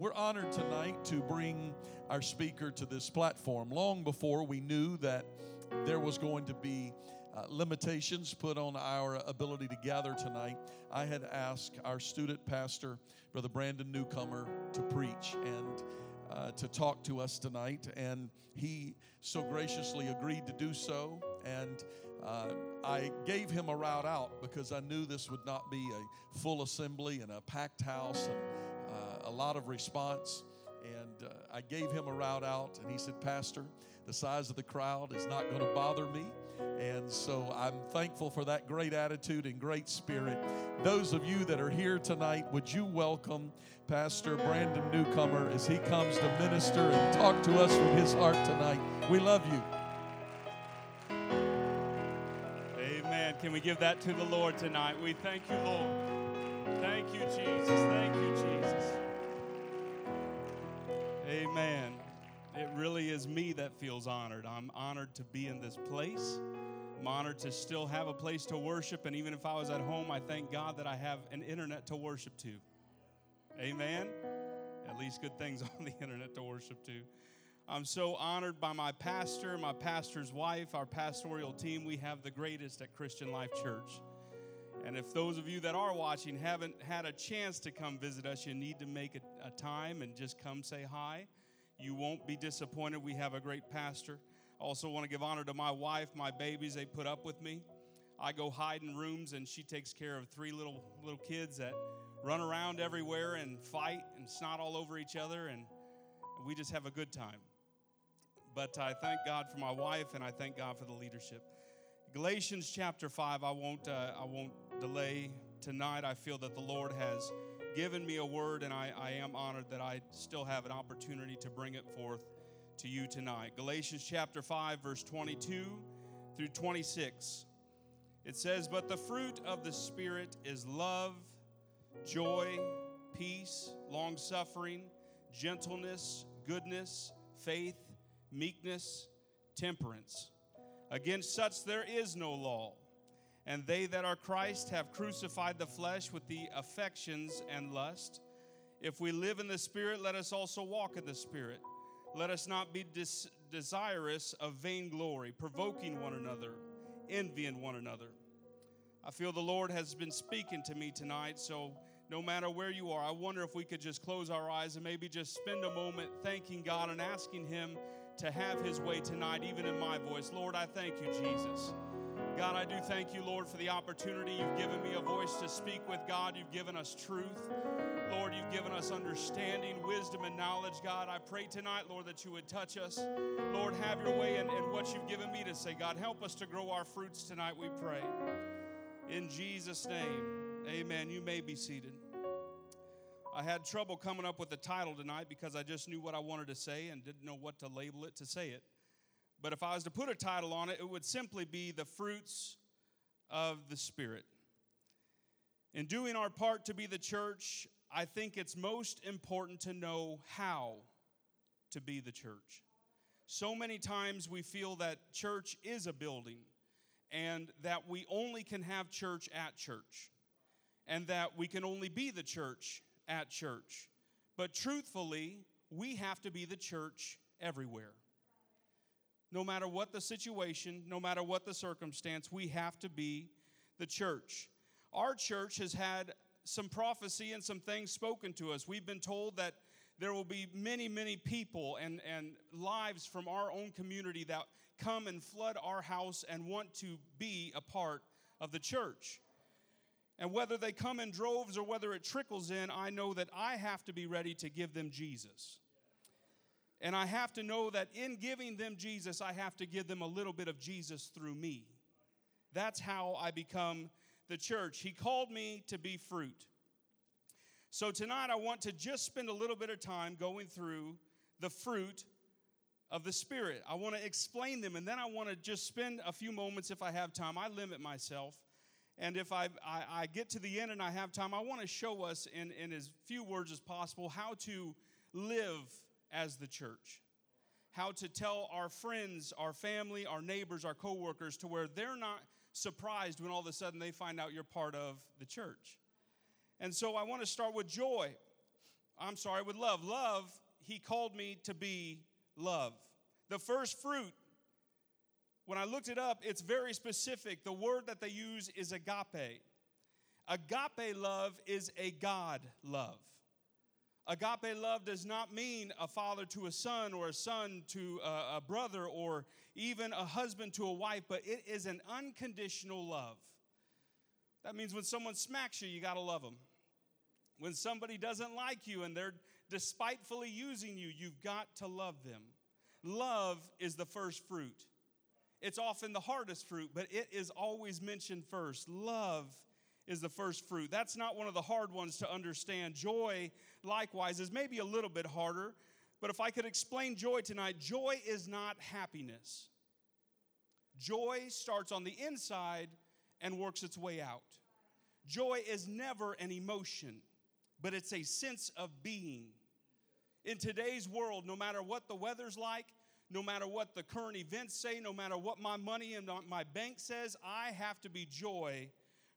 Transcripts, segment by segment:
We're honored tonight to bring our speaker to this platform. Long before we knew that there was going to be uh, limitations put on our ability to gather tonight, I had asked our student pastor, Brother Brandon Newcomer, to preach and uh, to talk to us tonight. And he so graciously agreed to do so. And uh, I gave him a route out because I knew this would not be a full assembly and a packed house and lot of response. And uh, I gave him a route out, and he said, Pastor, the size of the crowd is not going to bother me. And so I'm thankful for that great attitude and great spirit. Those of you that are here tonight, would you welcome Pastor Brandon Newcomer as he comes to minister and talk to us from his heart tonight? We love you. Amen. Can we give that to the Lord tonight? We thank you, Lord. Thank you, Jesus. Thank you, Jesus. Amen. It really is me that feels honored. I'm honored to be in this place. I'm honored to still have a place to worship. And even if I was at home, I thank God that I have an internet to worship to. Amen. At least good things on the internet to worship to. I'm so honored by my pastor, my pastor's wife, our pastoral team. We have the greatest at Christian Life Church. And if those of you that are watching haven't had a chance to come visit us, you need to make a, a, time and just come say hi. You won't be disappointed. We have a great pastor. I also want to give honor to my wife, my babies. They put up with me. I go hide in rooms, and she takes care of three little little kids that run around everywhere and fight and snot all over each other, and we just have a good time. But I thank God for my wife, and I thank God for the leadership. Galatians chapter 5, I won't, uh, I won't delay tonight. I feel that the Lord has given me a word, and I, I am honored that I still have an opportunity to bring it forth to you tonight. Galatians chapter 5, verse 22 through 26. It says, But the fruit of the Spirit is love, joy, peace, long suffering, gentleness, goodness, faith, meekness, temperance. Against such there is no law. And they that are Christ have crucified the flesh with the affections and lust. If we live in the Spirit, let us also walk in the Spirit. Let us not be dis- desirous of vainglory, provoking one another, envying one another. I feel the Lord has been speaking to me tonight, so no matter where you are, I wonder if we could just close our eyes and maybe just spend a moment thanking God and asking Him to have His way tonight, even in my voice. Lord, I thank you, Jesus. God, I do thank you, Lord, for the opportunity you've given me a voice to speak with God. You've given us truth. Lord, you've given us understanding, wisdom, and knowledge. God, I pray tonight, Lord, that you would touch us. Lord, have your way in, in what you've given me to say. God, help us to grow our fruits tonight, we pray. In Jesus' name, amen. You may be seated. I had trouble coming up with the title tonight because I just knew what I wanted to say and didn't know what to label it to say it. But if I was to put a title on it, it would simply be The Fruits of the Spirit. In doing our part to be the church, I think it's most important to know how to be the church. So many times we feel that church is a building and that we only can have church at church and that we can only be the church at church. But truthfully, we have to be the church everywhere. No matter what the situation, no matter what the circumstance, we have to be the church. Our church has had some prophecy and some things spoken to us. We've been told that there will be many, many people and, and lives from our own community that come and flood our house and want to be a part of the church. And whether they come in droves or whether it trickles in, I know that I have to be ready to give them Jesus. And I have to know that in giving them Jesus, I have to give them a little bit of Jesus through me. That's how I become the church. He called me to be fruit. So tonight I want to just spend a little bit of time going through the fruit of the Spirit. I want to explain them and then I want to just spend a few moments if I have time. I limit myself. And if I, I, I get to the end and I have time, I want to show us in, in as few words as possible how to live as the church. How to tell our friends, our family, our neighbors, our coworkers to where they're not surprised when all of a sudden they find out you're part of the church. And so I want to start with joy. I'm sorry, with love. Love, he called me to be love. The first fruit, when I looked it up, it's very specific. The word that they use is agape. Agape love is a God love. Agape love does not mean a father to a son or a son to a, a, brother or even a husband to a wife, but it is an unconditional love. That means when someone smacks you, you got to love them. When somebody doesn't like you and they're despitefully using you, you've got to love them. Love is the first fruit. It's often the hardest fruit, but it is always mentioned first. Love is the first fruit. That's not one of the hard ones to understand. Joy, likewise, is maybe a little bit harder, but if I could explain joy tonight, joy is not happiness. Joy starts on the inside and works its way out. Joy is never an emotion, but it's a sense of being. In today's world, no matter what the weather's like, no matter what the current events say, no matter what my money and my bank says, I have to be joy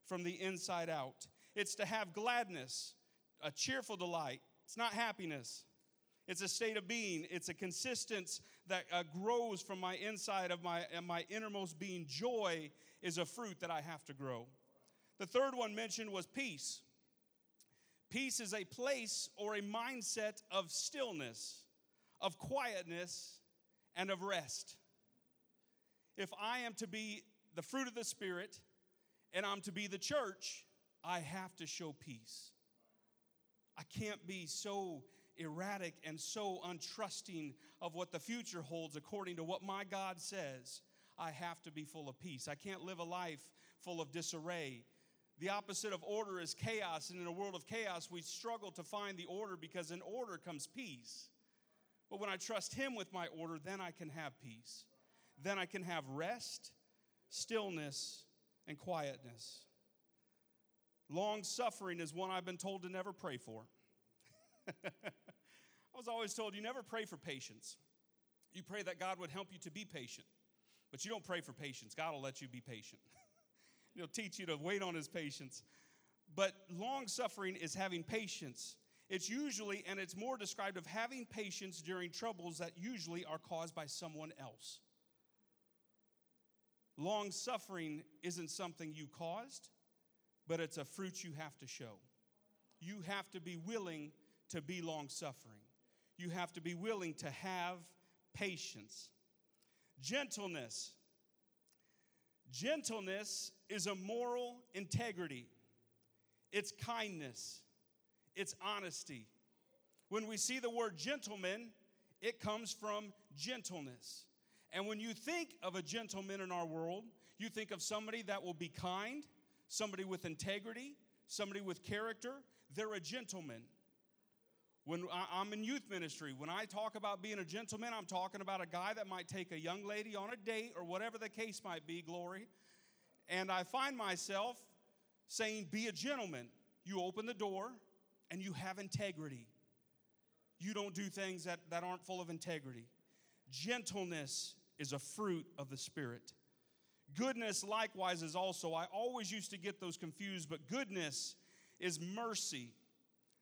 from the inside out. It's to have gladness, a cheerful delight. It's not happiness. It's a state of being. It's a consistence that uh, grows from my inside of my, uh, my innermost being. Joy is a fruit that I have to grow. The third one mentioned was peace. Peace is a place or a mindset of stillness, of quietness, and of rest. If I am to be the fruit of the Spirit, and I'm to be the church, I have to show peace. I can't be so erratic and so untrusting of what the future holds according to what my God says. I have to be full of peace. I can't live a life full of disarray. The opposite of order is chaos, and in a world of chaos, we struggle to find the order because in order comes peace. But when I trust Him with my order, then I can have peace. Then I can have rest, stillness, and quietness. Long suffering is one I've been told to never pray for. I was always told you never pray for patience. You pray that God would help you to be patient, but you don't pray for patience. God will let you be patient. He'll teach you to wait on His patience. But long suffering is having patience. It's usually, and it's more described of having patience during troubles that usually are caused by someone else. Long suffering isn't something you caused, but it's a fruit you have to show. You have to be willing to be long suffering. You have to be willing to have patience. Gentleness. Gentleness is a moral integrity, it's kindness, it's honesty. When we see the word gentleman, it comes from gentleness. And when you think of a gentleman in our world, you think of somebody that will be kind, somebody with integrity, somebody with character. They're a gentleman. When I'm in youth ministry, when I talk about being a gentleman, I'm talking about a guy that might take a young lady on a date or whatever the case might be, glory. And I find myself saying, Be a gentleman. You open the door and you have integrity. You don't do things that, that aren't full of integrity. Gentleness is a fruit of the Spirit. Goodness, likewise, is also, I always used to get those confused, but goodness is mercy.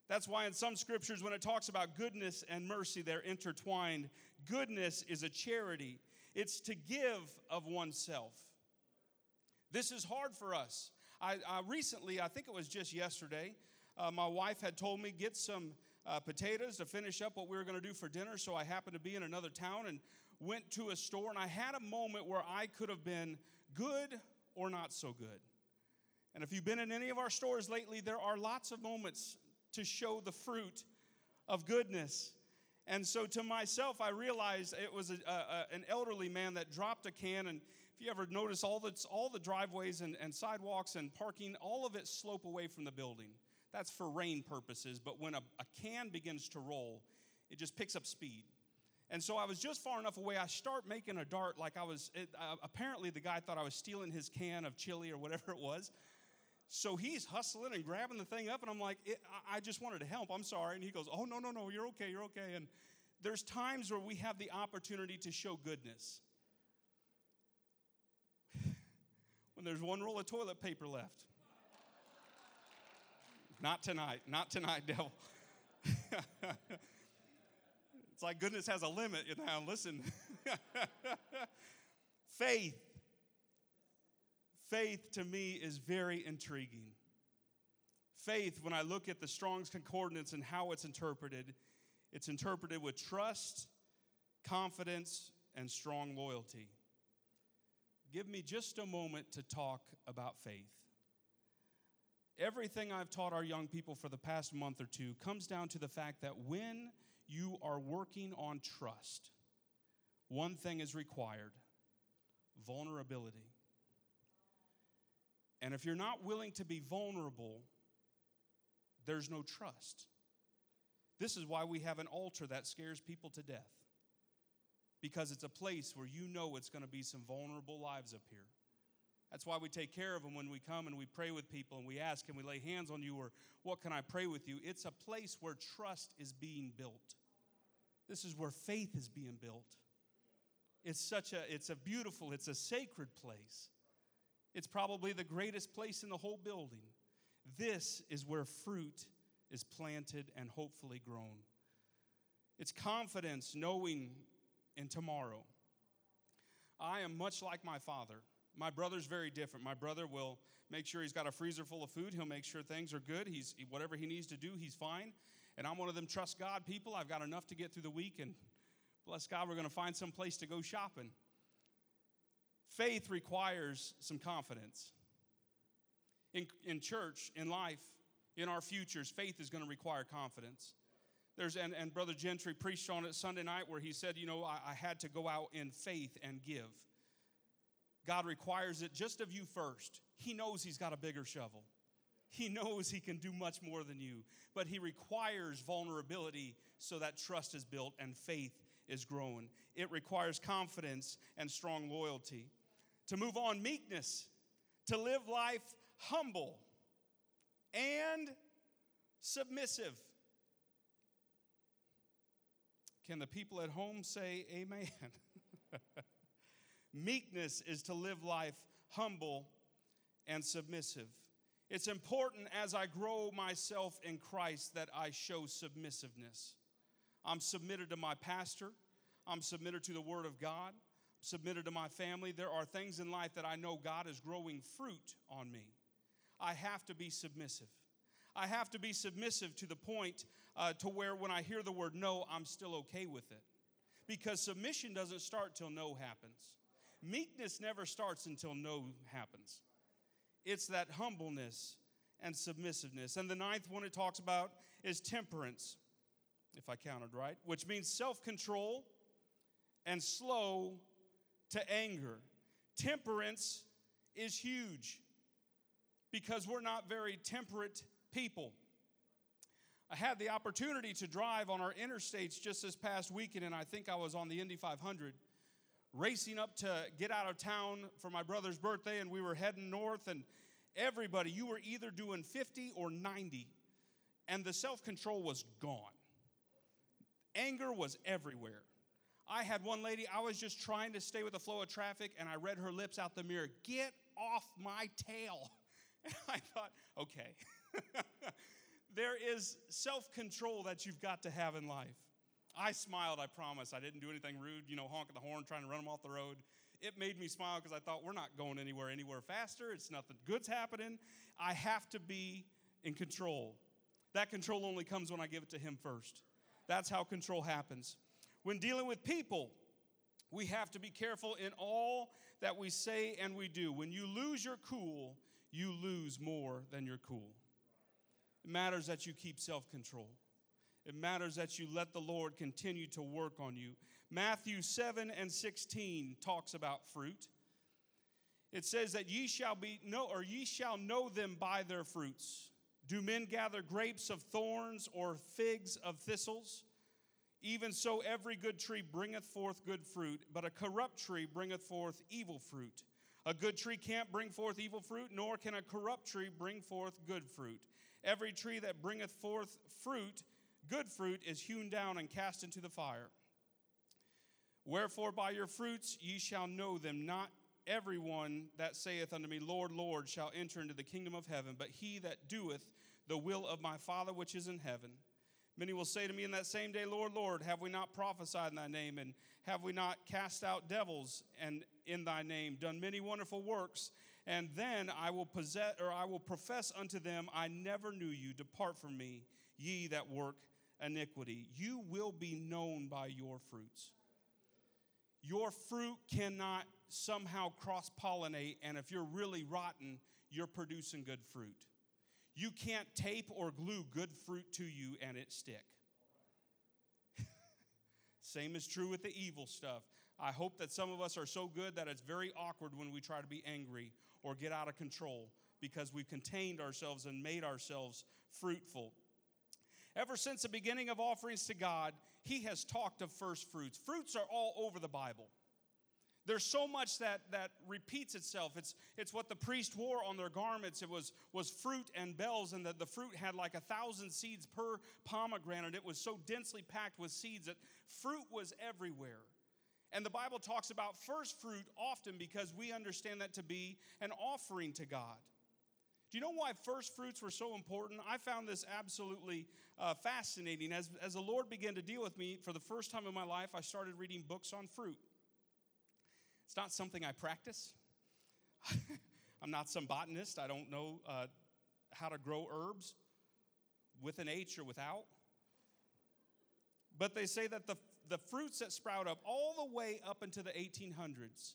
That's why in some scriptures, when it talks about goodness and mercy, they're intertwined. Goodness is a charity, it's to give of oneself. This is hard for us. I, I recently, I think it was just yesterday, Uh, my wife had told me get some uh, potatoes to finish up what we were going to do for dinner. So I happened to be in another town and went to a store, and I had a moment where I could have been good or not so good. And if you've been in any of our stores lately, there are lots of moments to show the fruit of goodness. And so to myself, I realized it was a, a, an elderly man that dropped a can. And if you ever notice, all the, all the driveways and, and sidewalks and parking, all of it slope away from the building. That's for rain purposes. But when a, a can begins to roll, it just picks up speed. And so I was just far enough away. I start making a dart like I was. It, uh, apparently, the guy thought I was stealing his can of chili or whatever it was. So he's hustling and grabbing the thing up, and I'm like, I just wanted to help. I'm sorry. And he goes, Oh, no, no, no, you're okay, you're okay. And there's times where we have the opportunity to show goodness. when there's one roll of toilet paper left. not tonight, not tonight, devil. it's like goodness has a limit. You know, listen. Faith faith to me is very intriguing. Faith, when I look at the Strong's Concordance and how it's interpreted, it's interpreted with trust, confidence, and strong loyalty. Give me just a moment to talk about faith. Everything I've taught our young people for the past month or two comes down to the fact that when you are working on trust, one thing is required vulnerability. And if you're not willing to be vulnerable, there's no trust. This is why we have an altar that scares people to death. Because it's a place where you know it's going to be some vulnerable lives up here. That's why we take care of them when we come and we pray with people and we ask, Can we lay hands on you or what can I pray with you? It's a place where trust is being built. This is where faith is being built. It's such a, it's a beautiful, it's a sacred place. It's probably the greatest place in the whole building. This is where fruit is planted and hopefully grown. It's confidence knowing in tomorrow. I am much like my father. My brother's very different. My brother will make sure he's got a freezer full of food. He'll make sure things are good. He's whatever he needs to do, he's fine. And I'm one of them trust God people. I've got enough to get through the week and bless God, we're going to find some place to go shopping. Faith requires some confidence. In, in church, in life, in our futures, faith is going to require confidence. There's, and, and Brother Gentry preached on it Sunday night where he said, You know, I, I had to go out in faith and give. God requires it just of you first. He knows He's got a bigger shovel. He knows He can do much more than you, but He requires vulnerability so that trust is built and faith is grown. It requires confidence and strong loyalty to move on meekness, to live life humble and submissive. Can the people at home say amen? Meekness is to live life humble and submissive. It's important as I grow myself in Christ that I show submissiveness. I'm submitted to my pastor, I'm submitted to the Word of God submitted to my family. There are things in life that I know God is growing fruit on me. I have to be submissive. I have to be submissive to the point uh, to where when I hear the word no, I'm still okay with it. Because submission doesn't start till no happens. Meekness never starts until no happens. It's that humbleness and submissiveness. And the ninth one it talks about is temperance, if I counted right, which means self control and slow to anger. Temperance is huge because we're not very temperate people. I had the opportunity to drive on our interstates just this past weekend, and I think I was on the Indy 500 racing up to get out of town for my brother's birthday, and we were heading north, and everybody, you were either doing 50 or 90, and the self control was gone. Anger was everywhere. I had one lady, I was just trying to stay with the flow of traffic, and I read her lips out the mirror Get off my tail. And I thought, okay. there is self control that you've got to have in life. I smiled, I promise. I didn't do anything rude, you know, honking the horn, trying to run them off the road. It made me smile because I thought, we're not going anywhere, anywhere faster. It's nothing good's happening. I have to be in control. That control only comes when I give it to Him first. That's how control happens. When dealing with people, we have to be careful in all that we say and we do. When you lose your cool, you lose more than your cool. It matters that you keep self control. It matters that you let the Lord continue to work on you. Matthew 7 and 16 talks about fruit. It says that ye shall be know or ye shall know them by their fruits. Do men gather grapes of thorns or figs of thistles? Even so, every good tree bringeth forth good fruit, but a corrupt tree bringeth forth evil fruit. A good tree can't bring forth evil fruit, nor can a corrupt tree bring forth good fruit. Every tree that bringeth forth fruit, good fruit, is hewn down and cast into the fire. Wherefore, by your fruits ye shall know them. Not everyone that saith unto me, Lord, Lord, shall enter into the kingdom of heaven, but he that doeth the will of my Father which is in heaven. Many will say to me in that same day, Lord, Lord, have we not prophesied in thy name, and have we not cast out devils and in thy name, done many wonderful works? And then I will possess or I will profess unto them, I never knew you. Depart from me, ye that work iniquity. You will be known by your fruits. Your fruit cannot somehow cross pollinate, and if you're really rotten, you're producing good fruit. You can't tape or glue good fruit to you and it stick. Same is true with the evil stuff. I hope that some of us are so good that it's very awkward when we try to be angry or get out of control because we've contained ourselves and made ourselves fruitful. Ever since the beginning of offerings to God, He has talked of first fruits. Fruits are all over the Bible. There's so much that, that repeats itself. It's, it's what the priest wore on their garments. It was, was fruit and bells, and the, the fruit had like a thousand seeds per pomegranate. It was so densely packed with seeds that fruit was everywhere. And the Bible talks about first fruit often because we understand that to be an offering to God. Do you know why first fruits were so important? I found this absolutely uh, fascinating. As, as the Lord began to deal with me for the first time in my life, I started reading books on fruit. It's not something I practice. I'm not some botanist. I don't know uh, how to grow herbs with an H or without. But they say that the, the fruits that sprout up all the way up into the 1800s,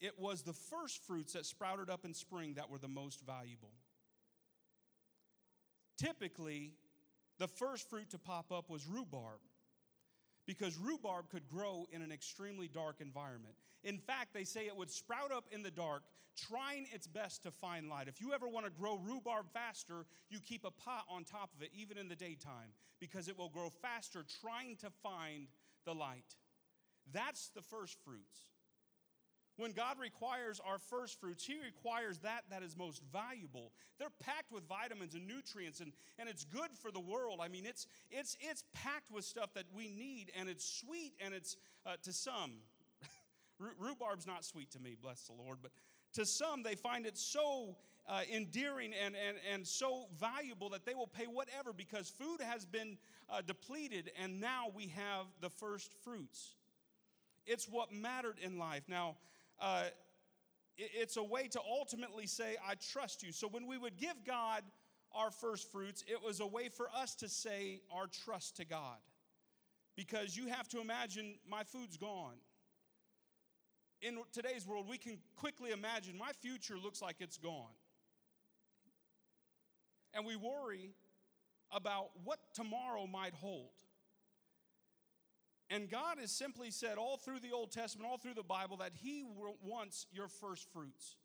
it was the first fruits that sprouted up in spring that were the most valuable. Typically, the first fruit to pop up was rhubarb because rhubarb could grow in an extremely dark environment. In fact, they say it would sprout up in the dark, trying its best to find light. If you ever want to grow rhubarb faster, you keep a pot on top of it, even in the daytime, because it will grow faster trying to find the light. That's the first fruits. When God requires our first fruits, He requires that that is most valuable. They're packed with vitamins and nutrients, and, and it's good for the world. I mean, it's, it's, it's packed with stuff that we need, and it's sweet, and it's uh, to some. rhubarb's not sweet to me, bless the Lord, but to some, they find it so uh, endearing and, and, and so valuable that they will pay whatever because food has been uh, depleted, and now we have the first fruits. It's what mattered in life. Now, uh, it's a way to ultimately say, I trust you. So when we would give God our first fruits, it was a way for us to say our trust to God. Because you have to imagine, my food's gone. In today's world, we can quickly imagine my future looks like it's gone. And we worry about what tomorrow might hold. And God has simply said all through the Old Testament, all through the Bible, that He wants your first fruits.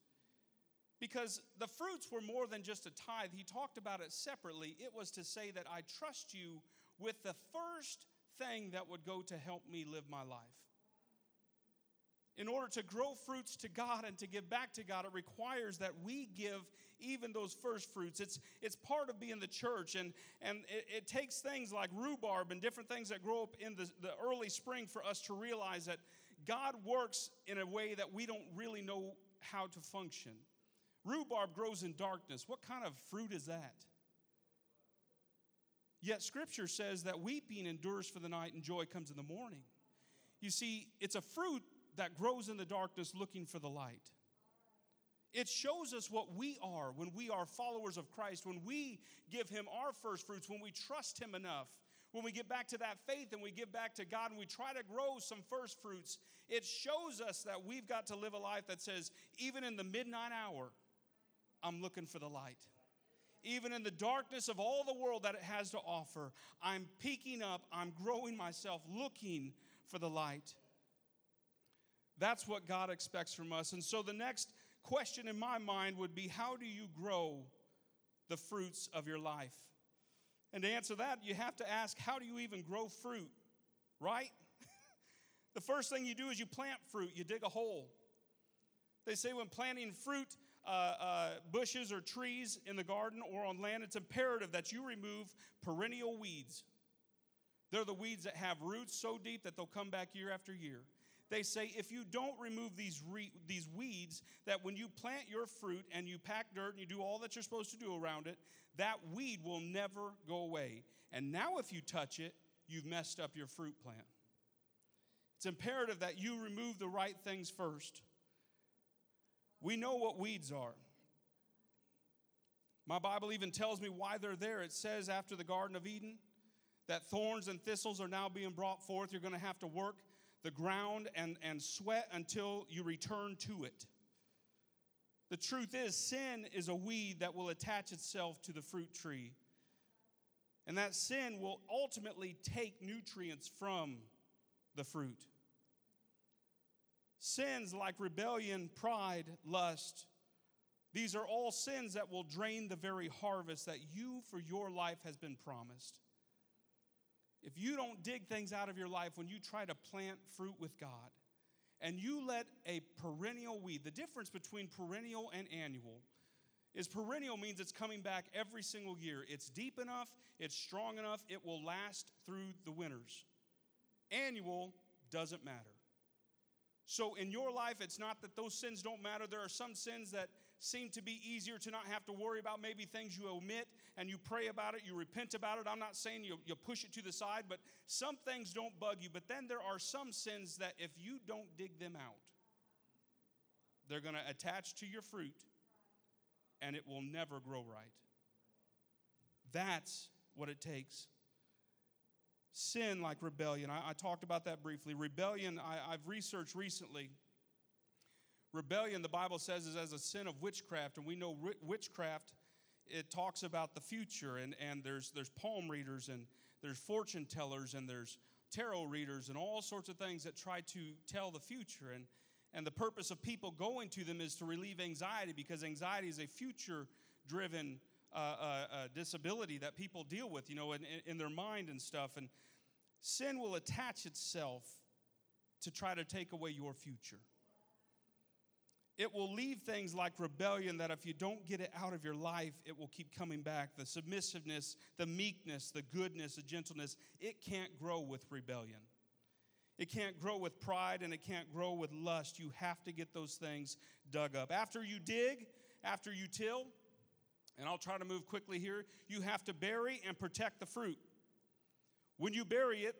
Because the fruits were more than just a tithe. He talked about it separately. It was to say that I trust you with the first thing that would go to help me live my life in order to grow fruits to God and to give back to God, it requires that we give even those first fruits. It's, it's part of being the church, and, and it, it takes things like rhubarb and different things that grow up in the, the early spring for us to realize that God works in a way that we don't really know how to function. Rhubarb grows in darkness. What kind of fruit is that? Yet scripture says that weeping endures for the night and joy comes in the morning. You see, it's a fruit that grows in the darkness looking for the light. It shows us what we are when we are followers of Christ, when we give Him our first fruits, when we trust Him enough, when we get back to that faith and we give back to God and we try to grow some first fruits. It shows us that we've got to live a life that says, even in the midnight hour, I'm looking for the light. Even in the darkness of all the world that it has to offer, I'm peeking up, I'm growing myself, looking for the light. That's what God expects from us. And so the next question in my mind would be how do you grow the fruits of your life? And to answer that, you have to ask how do you even grow fruit, right? the first thing you do is you plant fruit, you dig a hole. They say when planting fruit uh, uh, bushes or trees in the garden or on land, it's imperative that you remove perennial weeds. They're the weeds that have roots so deep that they'll come back year after year. They say if you don't remove these, re- these weeds, that when you plant your fruit and you pack dirt and you do all that you're supposed to do around it, that weed will never go away. And now, if you touch it, you've messed up your fruit plant. It's imperative that you remove the right things first. We know what weeds are. My Bible even tells me why they're there. It says after the Garden of Eden that thorns and thistles are now being brought forth. You're going to have to work the ground and, and sweat until you return to it. The truth is, sin is a weed that will attach itself to the fruit tree. And that sin will ultimately take nutrients from the fruit. Sins like rebellion, pride, lust, these are all sins that will drain the very harvest that you for your life has been promised. If you don't dig things out of your life when you try to plant fruit with God, and you let a perennial weed, the difference between perennial and annual is perennial means it's coming back every single year. It's deep enough, it's strong enough, it will last through the winters. Annual doesn't matter. So in your life, it's not that those sins don't matter. There are some sins that seem to be easier to not have to worry about, maybe things you omit and you pray about it, you repent about it. I'm not saying you, you push it to the side, but some things don't bug you. But then there are some sins that if you don't dig them out, they're going to attach to your fruit and it will never grow right. That's what it takes. Sin like rebellion. I, I talked about that briefly. Rebellion, I, I've researched recently Rebellion, the Bible says, is as a sin of witchcraft, and we know witchcraft. It talks about the future, and, and there's there's palm readers, and there's fortune tellers, and there's tarot readers, and all sorts of things that try to tell the future. And and the purpose of people going to them is to relieve anxiety because anxiety is a future driven uh, uh, uh, disability that people deal with, you know, in, in their mind and stuff. And sin will attach itself to try to take away your future. It will leave things like rebellion that if you don't get it out of your life, it will keep coming back. The submissiveness, the meekness, the goodness, the gentleness, it can't grow with rebellion. It can't grow with pride and it can't grow with lust. You have to get those things dug up. After you dig, after you till, and I'll try to move quickly here, you have to bury and protect the fruit. When you bury it,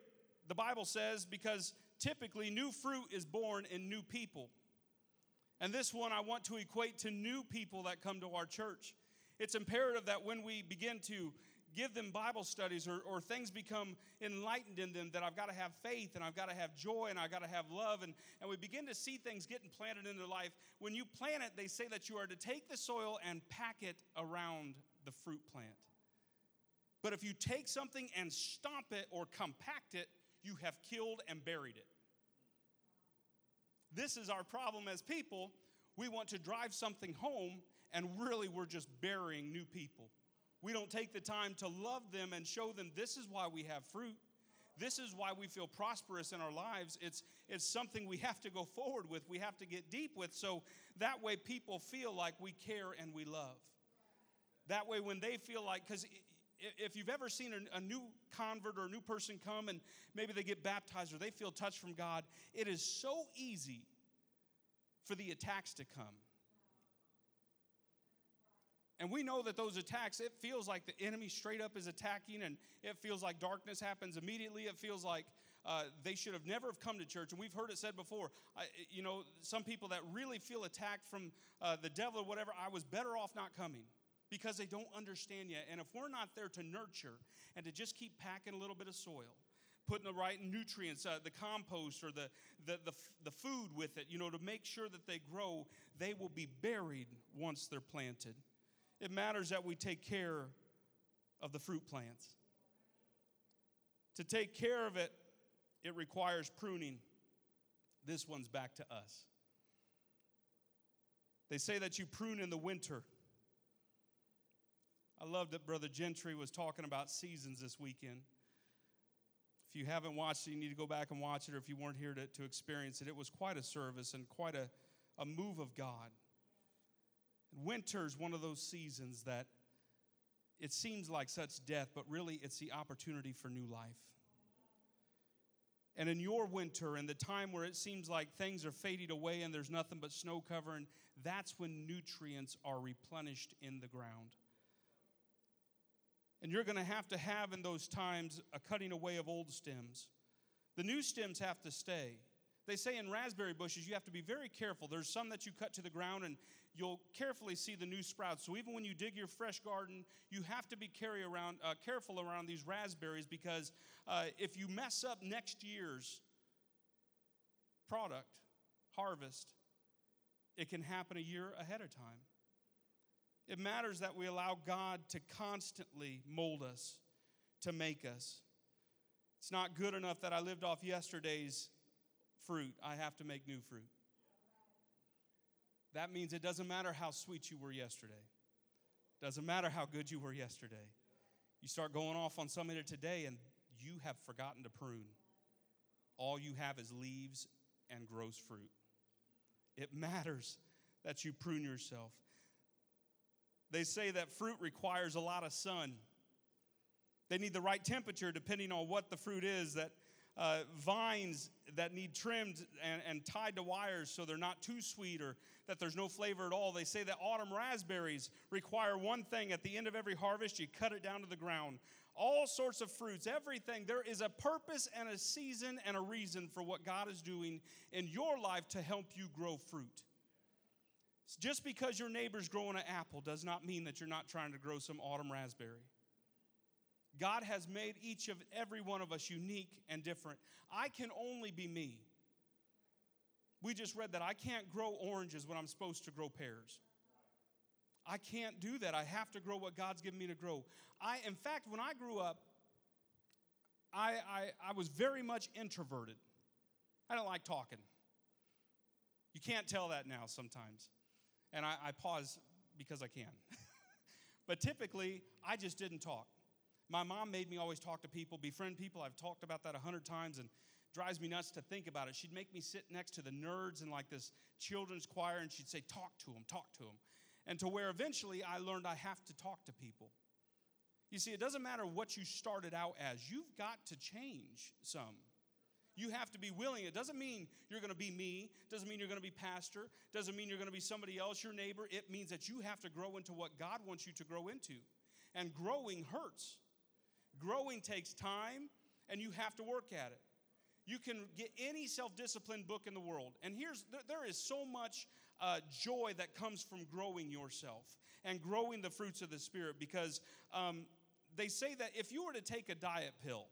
the Bible says, because typically new fruit is born in new people. And this one I want to equate to new people that come to our church. It's imperative that when we begin to give them Bible studies or, or things become enlightened in them, that I've got to have faith and I've got to have joy and I've got to have love. And, and we begin to see things getting planted in their life. When you plant it, they say that you are to take the soil and pack it around the fruit plant. But if you take something and stomp it or compact it, you have killed and buried it. This is our problem as people. We want to drive something home, and really we're just burying new people. We don't take the time to love them and show them this is why we have fruit. This is why we feel prosperous in our lives. It's, it's something we have to go forward with, we have to get deep with, so that way people feel like we care and we love. That way, when they feel like, because if you've ever seen a, new convert or a new person come and maybe they get baptized or they feel touched from God, it is so easy for the attacks to come. And we know that those attacks, it feels like the enemy straight up is attacking, and it feels like darkness happens immediately. It feels like uh, they should have never have come to church. And we've heard it said before. I, you know, some people that really feel attacked from uh, the devil or whatever. I was better off not coming because they don't understand yet. And if we're not there to nurture and to just keep packing a little bit of soil, putting the right nutrients, uh, the compost or the, the, the, the food with it, you know, to make sure that they grow, they will be buried once they're planted. It matters that we take care of the fruit plants. To take care of it, it requires pruning. This one's back to us. They say that you prune in the winter. I love that Brother Gentry was talking about seasons this weekend. If you haven't watched it, you need to go back and watch it, or if you weren't here to, to experience it, it was quite a service and quite a, a move of God. Winter is one of those seasons that it seems like such death, but really it's the opportunity for new life. And in your winter and the time where it seems like things are fading away and there's nothing but snow covering, that's when nutrients are replenished in the ground. And you're going to have to have in those times a cutting away of old stems. The new stems have to stay. They say in raspberry bushes, you have to be very careful. There's some that you cut to the ground and you'll carefully see the new sprouts. So even when you dig your fresh garden, you have to be carry around, uh, careful around these raspberries because uh, if you mess up next year's product, harvest, it can happen a year ahead of time. It matters that we allow God to constantly mold us, to make us. It's not good enough that I lived off yesterday's fruit, I have to make new fruit. That means it doesn't matter how sweet you were yesterday. Doesn't matter how good you were yesterday. You start going off on somebody today and you have forgotten to prune. All you have is leaves and gross fruit. It matters that you prune yourself. They say that fruit requires a lot of sun. They need the right temperature depending on what the fruit is. That uh, vines that need trimmed and, and tied to wires so they're not too sweet or that there's no flavor at all. They say that autumn raspberries require one thing at the end of every harvest, you cut it down to the ground. All sorts of fruits, everything. There is a purpose and a season and a reason for what God is doing in your life to help you grow fruit. Just because your neighbor's growing an apple does not mean that you're not trying to grow some autumn raspberry. God has made each of every one of us unique and different. I can only be me. We just read that I can't grow oranges when I'm supposed to grow pears. I can't do that. I have to grow what God's given me to grow. I, in fact, when I grew up, I, I, I was very much introverted. I don't like talking. You can't tell that now sometimes. And I, I pause because I can. but typically, I just didn't talk. My mom made me always talk to people, befriend people. I've talked about that a hundred times and drives me nuts to think about it. She'd make me sit next to the nerds in like this children's choir and she'd say, Talk to them, talk to them. And to where eventually I learned I have to talk to people. You see, it doesn't matter what you started out as, you've got to change some. You have to be willing. It doesn't mean you're going to be me, doesn't mean you're going to be pastor, doesn't mean you're going to be somebody else, your neighbor. It means that you have to grow into what God wants you to grow into. And growing hurts. Growing takes time and you have to work at it. You can get any self disciplined book in the world. And here's there is so much uh, joy that comes from growing yourself and growing the fruits of the Spirit because um, they say that if you were to take a diet pill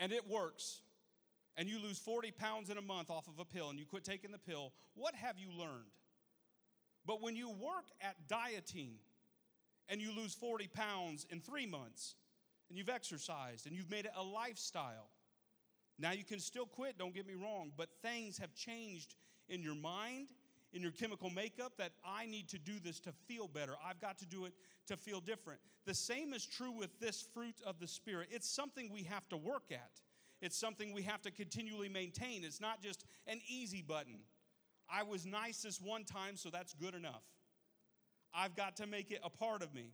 and it works, and you lose 40 pounds in a month off of a pill and you quit taking the pill, what have you learned? But when you work at dieting and you lose 40 pounds in three months, and you've exercised and you've made it a lifestyle. Now you can still quit, don't get me wrong, but things have changed in your mind, in your chemical makeup that I need to do this to feel better. I've got to do it to feel different. The same is true with this fruit of the Spirit. It's something we have to work at, it's something we have to continually maintain. It's not just an easy button. I was nice this one time, so that's good enough. I've got to make it a part of me.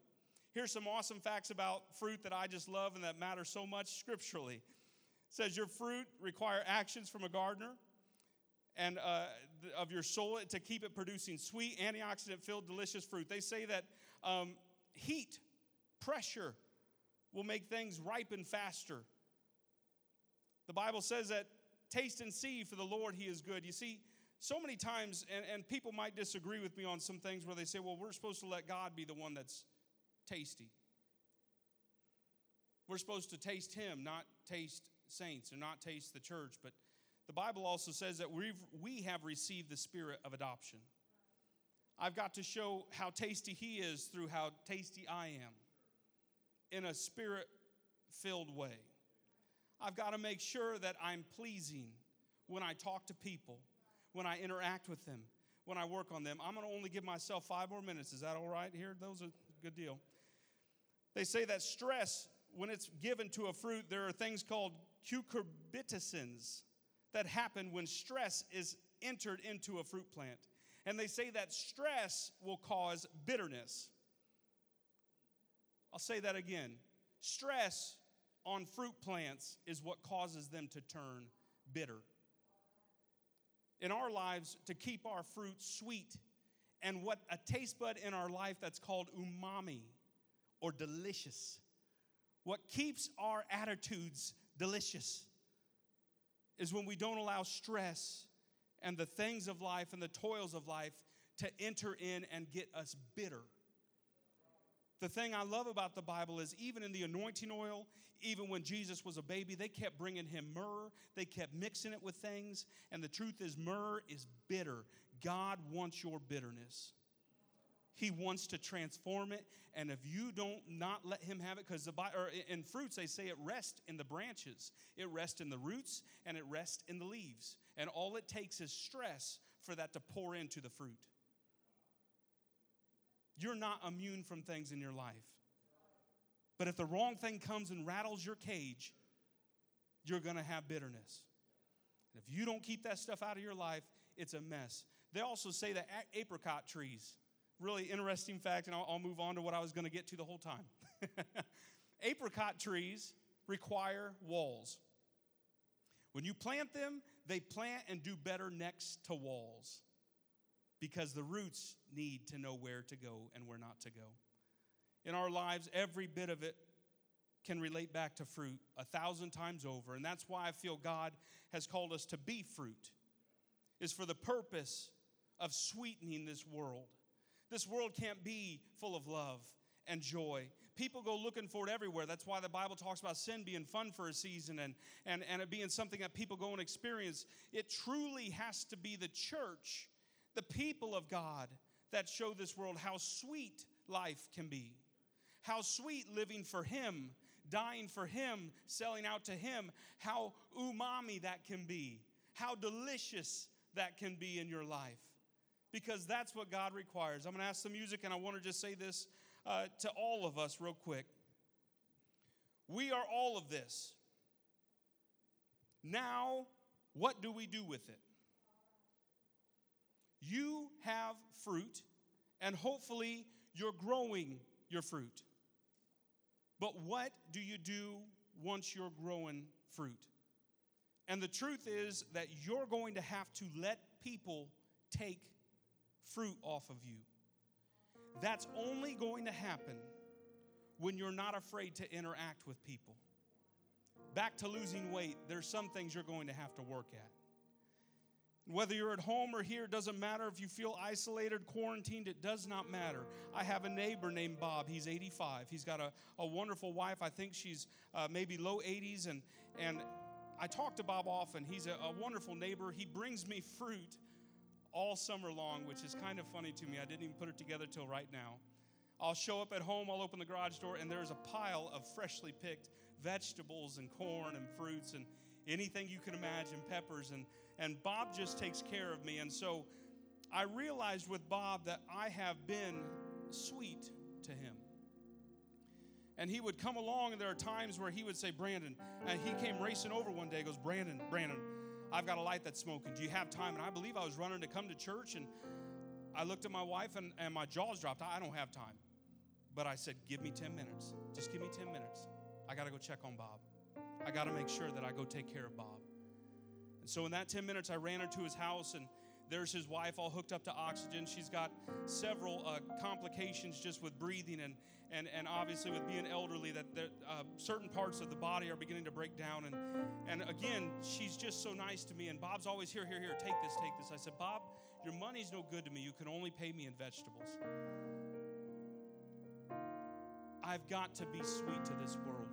Here's some awesome facts about fruit that I just love and that matter so much scripturally. It says your fruit require actions from a gardener and uh, of your soil to keep it producing sweet, antioxidant-filled, delicious fruit. They say that um, heat, pressure, will make things ripen faster. The Bible says that taste and see for the Lord, He is good. You see, so many times, and, and people might disagree with me on some things where they say, well, we're supposed to let God be the one that's tasty. We're supposed to taste Him, not taste saints, or not taste the church. But the Bible also says that we've, we have received the spirit of adoption. I've got to show how tasty He is through how tasty I am in a spirit filled way. I've got to make sure that I'm pleasing when I talk to people, when I interact with them, when I work on them. I'm going to only give myself five more minutes. Is that all right here? Those are a good deal. They say that stress, when it's given to a fruit, there are things called cucurbitacins that happen when stress is entered into a fruit plant. And they say that stress will cause bitterness. I'll say that again. Stress on fruit plants is what causes them to turn bitter. In our lives, to keep our fruit sweet, and what a taste bud in our life that's called umami or delicious. What keeps our attitudes delicious is when we don't allow stress and the things of life and the toils of life to enter in and get us bitter. The thing I love about the Bible is even in the anointing oil, even when Jesus was a baby, they kept bringing him myrrh. They kept mixing it with things. And the truth is, myrrh is bitter. God wants your bitterness. He wants to transform it, and if you don't not let Him have it, because the or in fruits they say it rests in the branches, it rests in the roots, and it rests in the leaves, and all it takes is stress for that to pour into the fruit. You're not immune from things in your life. But if the wrong thing comes and rattles your cage, you're going to have bitterness. And if you don't keep that stuff out of your life, it's a mess. They also say that apricot trees, really interesting fact, and I'll, I'll move on to what I was going to get to the whole time. apricot trees require walls. When you plant them, they plant and do better next to walls because the roots need to know where to go and where not to go. In our lives, every bit of it can relate back to fruit a thousand times over. And that's why I feel God has called us to be fruit, is for the purpose of sweetening this world. This world can't be full of love and joy. People go looking for it everywhere. That's why the Bible talks about sin being fun for a season and, and, and it being something that people go and experience. It truly has to be the church the people of God that show this world how sweet life can be. How sweet living for Him, dying for Him, selling out to Him, how umami that can be, how delicious that can be in your life. Because that's what God requires. I'm gonna ask the music, and I wanna just say this uh, to all of us real quick. We are all of this. Now, what do we do with it? You have fruit, and hopefully you're growing your fruit. But what do you do once you're growing fruit? And the truth is that you're going to have to let people take fruit off of you. That's only going to happen when you're not afraid to interact with people. Back to losing weight, there's some things you're going to have to work at. Whether you're at home or here, doesn't matter. If you feel isolated, quarantined, it does not matter. I have a neighbor named Bob. He's 85. He's got a, a wonderful wife. I think she's uh, maybe low 80s. And, and I talk to Bob often. He's a, a wonderful neighbor. He brings me fruit all summer long, which is kind of funny to me. I didn't even put it together till right now. I'll show up at home, I'll open the garage door, and there's a pile of freshly picked vegetables and corn and fruits and anything you can imagine, peppers. And and Bob just takes care of me. And so I realized with Bob that I have been sweet to him. And he would come along, and there are times where he would say, Brandon, and he came racing over one day, goes, Brandon, Brandon, I've got a light that's smoking. Do you have time? And I believe I was running to come to church, and I looked at my wife, and, and my jaws dropped. I don't have time. But I said, Give me 10 minutes. Just give me 10 minutes. I got to go check on Bob. I got to make sure that I go take care of Bob. And so in that 10 minutes, I ran into his house, and There's his wife all hooked up to oxygen. She's got several uh, complications just with breathing and, and, and obviously with being elderly that uh, certain parts of the body are beginning to break down. And, and again, she's just so nice to me. And Bob's always here, here, here, take this, take this. I said, Bob, your money's no good to me. You can only pay me in vegetables. I've got to be sweet to this world.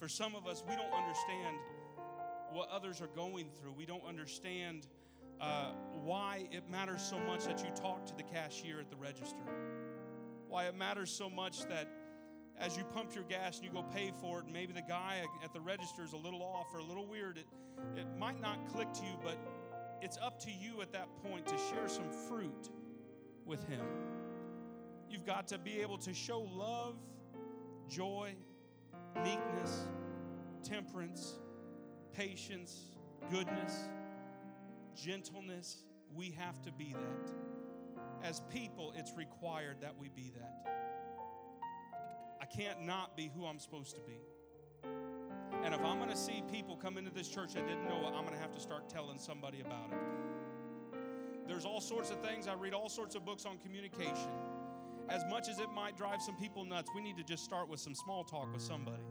For some of us, we don't understand what others are going through. We don't understand uh, why it matters so much that you talk to the cashier at the register. Why it matters so much that as you pump your gas and you go pay for it, maybe the guy at the register is a little off or a little weird. It, it might not click to you, but it's up to you at that point to share some fruit with him. You've got to be able to show love, joy, meekness, temperance, patience, goodness, gentleness. We have to be that. As people, it's required that we be that. I can't not be who I'm supposed to be. And if I'm going to see people come into this church that didn't know it, I'm going to have to start telling somebody about it. There's all sorts of things. I read all sorts of books on communication. As much as it might drive some people nuts, we need to just start with some small talk with somebody.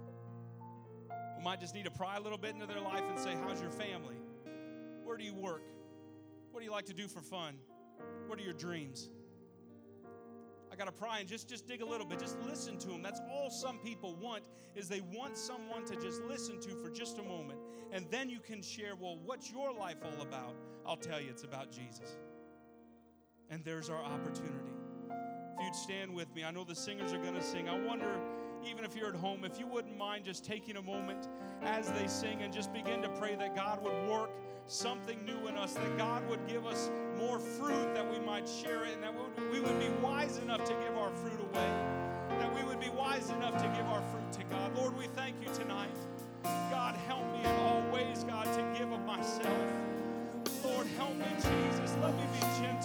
We might just need to pry a little bit into their life and say, How's your family? Where do you work? What do you like to do for fun? What are your dreams? I got to pry and just just dig a little bit. Just listen to them. That's all some people want is they want someone to just listen to for just a moment. And then you can share, well, what's your life all about? I'll tell you it's about Jesus. And there's our opportunity. If you'd stand with me, I know the singers are going to sing. I wonder even if you're at home, if you wouldn't mind just taking a moment as they sing and just begin to pray that God would work something new in us, that God would give us more fruit, that we might share it, and that we would be wise enough to give our fruit away, that we would be wise enough to give our fruit to God. Lord, we thank you tonight. God, help me in all ways, God, to give of myself. Lord, help me, Jesus. Let me be gentle,